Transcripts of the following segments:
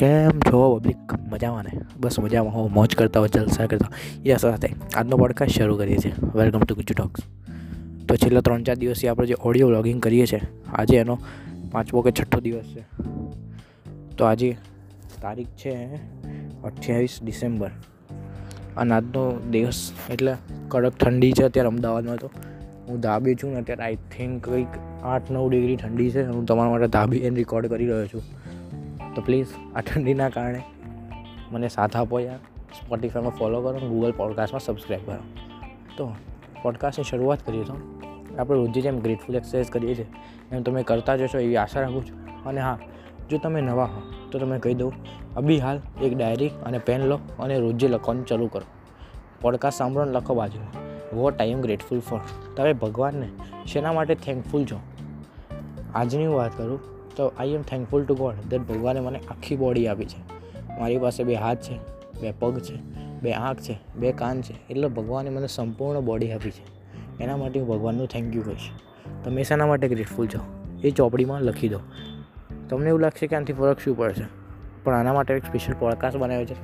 કેમ છો પબ્લિક મજામાં ને? બસ મજામાં હો મોજ કરતા હો જલસા કરતા એ સાથે આજનો પોડકાસ્ટ શરૂ કરીએ છીએ. વેલકમ ટુ ગુજુ ટોક્સ તો છેલ્લા ત્રણ ચાર દિવસથી આપણે જે ઓડિયો વ્લોગિંગ કરીએ છીએ, આજે એનો પાંચમો કે છઠ્ઠો દિવસ છે. તો આજે તારીખ છે અઠ્યાવીસ ડિસેમ્બર. અને આજનો દિવસ એટલે કડક ઠંડી છે અત્યારે અમદાવાદમાં તો. હું ધાબે છું ને, અત્યારે આઈ થિંક કંઈક આઠ નવ ડિગ્રી ઠંડી છે. હું તમારા માટે ધાબી એને રેકોર્ડ કરી રહ્યો છું. તો પ્લીઝ આ ઠંડીના કારણે મને સાથ આપો યાર. સ્પોટિફાઈમાં ફોલો કરો ગૂગલ પોડકાસ્ટમાં સબસ્ક્રાઈબ કરો. તો પોડકાસ્ટની શરૂઆત કરીએ તો આપણે રોજે જેમ ગ્રેટફુલ એક્સરસાઇઝ કરીએ છીએ, એમ તમે કરતા જશો એવી આશા રાખું છું. અને હા, જો તમે નવા હો, તો તમે કહી દઉં, અભી હાલ એક ડાયરી અને પેન લો અને રોજે લખવાનું ચાલુ કરો. પોડકાસ્ટ સાંભળો લખો બાજુમાં. What I am grateful for તમે ભગવાનને શેના માટે થેન્કફુલ છો? આજની વાત કરું તો I am thankful to God that ભગવાને મને આખી બોડી આપી છે. મારી પાસે બે હાથ છે, બે પગ છે, બે આંખ છે, બે કાન છે, એટલે ભગવાને મને સંપૂર્ણ બોડી આપી છે. એના માટે હું ભગવાનનું થેન્ક યુ કહીશ. તમે શાના માટે ગ્રેટફુલ છો? એ ચોપડીમાં લખી દો. તમને એવું લાગશે કે આનાથી ફરક શું પડશે? પણ આના માટે એક સ્પેશિયલ પોડકાસ્ટ બનાવ્યો છે.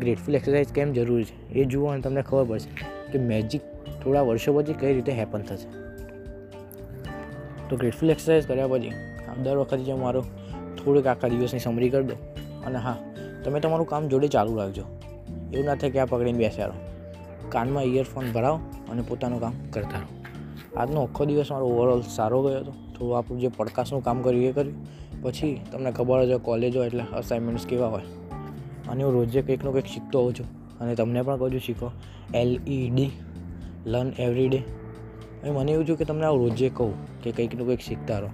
ગ્રેટફુલ એક્સરસાઇઝ કેમ જરૂરી છે? એ જુઓ અને તમને ખબર પડશે કે મેજિક થોડા વર્ષો પછી કઈ રીતે હેપન થશે. તો ગ્રેટફુલ એક્સરસાઇઝ કર્યા પછી દર વખતે જે મારો થોડુંક આખા દિવસની સમરી કરી દો. અને હા, તમે તમારું કામ જોડે ચાલુ રાખજો. એવું ના થાય કે આ પકડીને બેસ્યા રહો. કાનમાં ઇયરફોન ભરાવો અને પોતાનું કામ કરતા રહો. આજનો આખો દિવસ મારો ઓવરઓલ સારો ગયો હતો. થોડું આપણું જે પડકાસનું કામ કર્યું એ કર્યું. પછી તમને ખબર જ હોય કોલેજો એટલે અસાઇનમેન્ટ્સ કેવા હોય. અને હું રોજે કંઈકનું કંઈક શીખતો હોઉં છું. અને તમને પણ કહું છું, શીખો. L E D learn every day મને એવું છું કે તમને આવું રોજે કહું કે કંઈકનું કંઈક શીખતા રહો.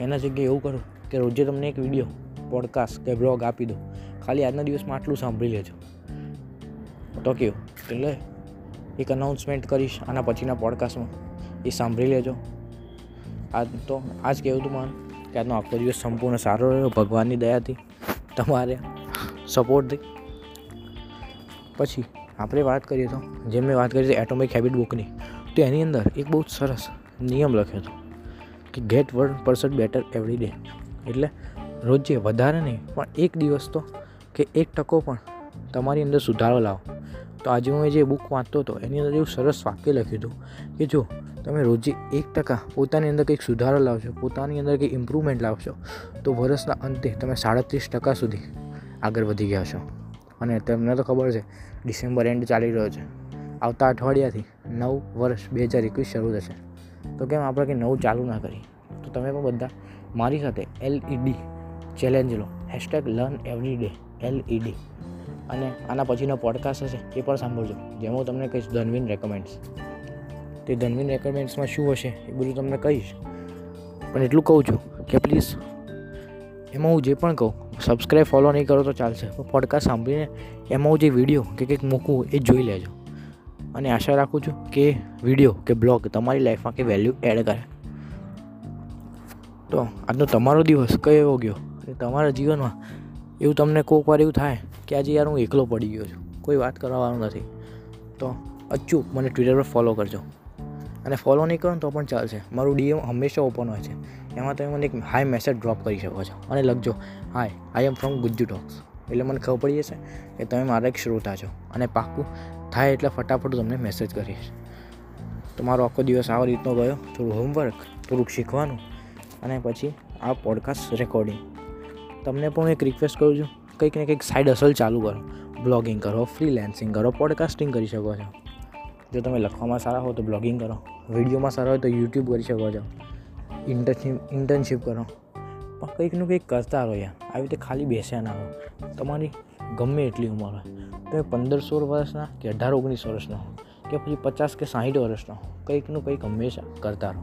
એના જગ્યાએ એવું કરું કે રોજે તમને એક વીડિયો પોડકાસ્ટ કે બ્લોગ આપી દો ખાલી આજના દિવસમાં આટલું સાંભળી લેજો. કેવું એટલે એક અનાઉન્સમેન્ટ કરીશ આના પછીના પોડકાસ્ટમાં એ સાંભળી લેજો. આજ તો, આજ કહેવું હતું મારું કે આજનો આખો દિવસ સંપૂર્ણ સારો રહ્યો, ભગવાનની દયાથી તમારે સપોર્ટથી પછી આપણે વાત કરીએ તો, જેમ મેં વાત કરી હતી એટોમિક હેબિટ બુકની તો એની અંદર એક બહુ જ સરસ નિયમ લખ્યો હતો. કે get one person better every day એટલે રોજે વધારે નહીં, પણ એક દિવસ તો કે એક ટકો પણ તમારી અંદર સુધારો લાવો. તો આજે હું જે બુક વાંચતો હતો, એની અંદર એવું સરસ વાક્ય લખ્યું હતું કે જો તમે રોજે એક ટકા પોતાની અંદર કંઈક સુધારો લાવશો, પોતાની અંદર કંઈક ઇમ્પ્રુવમેન્ટ લાવશો, તો વર્ષના અંતે તમે સાડત્રીસ ટકા સુધી આગળ વધી ગયા છો. અને તમને તો ખબર છે, ડિસેમ્બર એન્ડ ચાલી રહ્યો છે. આવતા અઠવાડિયાથી નવ વર્ષ બે હજાર એકવીસ શરૂ થશે. તો કેમ આપણે કંઈ નવું ચાલુ ના કરીએ? તો તમે પણ બધા મારી સાથે એલઈડી ચેલેન્જ લો. Hashtag learn every day LED અને આના પછીનો પોડકાસ્ટ હશે, એ પણ સાંભળજો. જેમાં હું તમને કહીશ ધનવીન રેકમેન્ડ્સ તે ધનવીન રેકમેન્ડ્સમાં શું હશે, એ બધું તમને કહીશ. પણ એટલું કહું છું કે પ્લીઝ એમાં હું જે પણ કહું સબસ્ક્રાઈબ ફોલો નહીં કરો તો ચાલશે. પણ પોડકાસ્ટ સાંભળીને એમાં હું જે વીડિયો કે કંઈક મૂકું એ જોઈ લેજો. અને આશા રાખું છું કે વીડિયો કે બ્લોગ તમારી લાઈફમાં કે વેલ્યુ એડ કરે. તો આજનો તમારો દિવસ કયો એવો ગયો? અને તમારા જીવનમાં એવું તમને કોઈક વાર એવું થાય કે આજે યાર હું એકલો પડી ગયો છું. કોઈ વાત કરવાનું નથી. તો અચૂક મને ટ્વિટર પર ફોલો કરજો. અને ફોલો નહીં કરો તો પણ ચાલશે. મારું ડીએમ હંમેશા ઓપન હોય છે. એમાં તમે મને એક હાઈ મેસેજ ડ્રોપ કરી શકો છો. અને લખજો hi I am from Gujju talks એટલે મને ખબર પડી જશે કે તમે મારા એક શ્રોતા છો. અને પાક્કું થાય એટલે ફટાફટ તમને મેસેજ કરીશ. તો મારો આખો દિવસ આવો રીતનો ગયો. થોડું હોમવર્ક થોડુંક શીખવાનું અને પછી આ પોડકાસ્ટ રેકોર્ડિંગ તમને પણ એક રિક્વેસ્ટ કરું છું, કંઈક ને કંઈક સાઈડ અસલ ચાલુ કરો. બ્લોગિંગ કરો ફ્રીલેન્સિંગ કરો પોડકાસ્ટિંગ કરી શકો છો. જો તમે લખવામાં સારા હો તો બ્લોગિંગ કરો. વિડીયોમાં સારા હોય તો યુટ્યુબ કરી શકો છો. ઇન્ટર્નશીપ ઇન્ટર્નશીપ કરો. કંઈકનું કંઈક કરતા રહો યાર આવી રીતે ખાલી બેસ્યા ના હો તમારી ગમે એટલી ઉંમર હોય. તમે પંદર સોળ વર્ષના કે અઢાર, ઓગણીસ વર્ષના કે પછી પચાસ કે સાઠ વર્ષના કંઈકનું કંઈક હંમેશા કરતા રહો.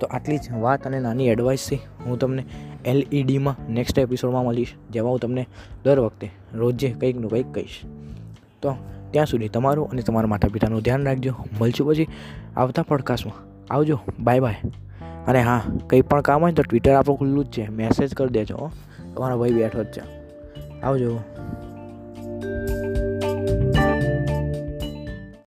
તો આટલી જ વાત અને નાની એડવાઇસથી હું તમને એલઈડીમાં નેક્સ્ટ એપિસોડમાં મળીશ, જેમાં હું તમને દર વખતે રોજે કંઈકનું કંઈક કહીશ. તો ત્યાં સુધી તમારું અને તમારા માતા પિતાનું ધ્યાન રાખજો. મળશું પછી આવતા પોડકાસ્ટમાં આવજો. બાય બાય અને હા, કંઈ પણ કામ હોય તો ટ્વિટર આપણું ખુલ્લું જ છે. મેસેજ કરી દેજો તમારો ભાઈ બેઠો જ છે. આવજો.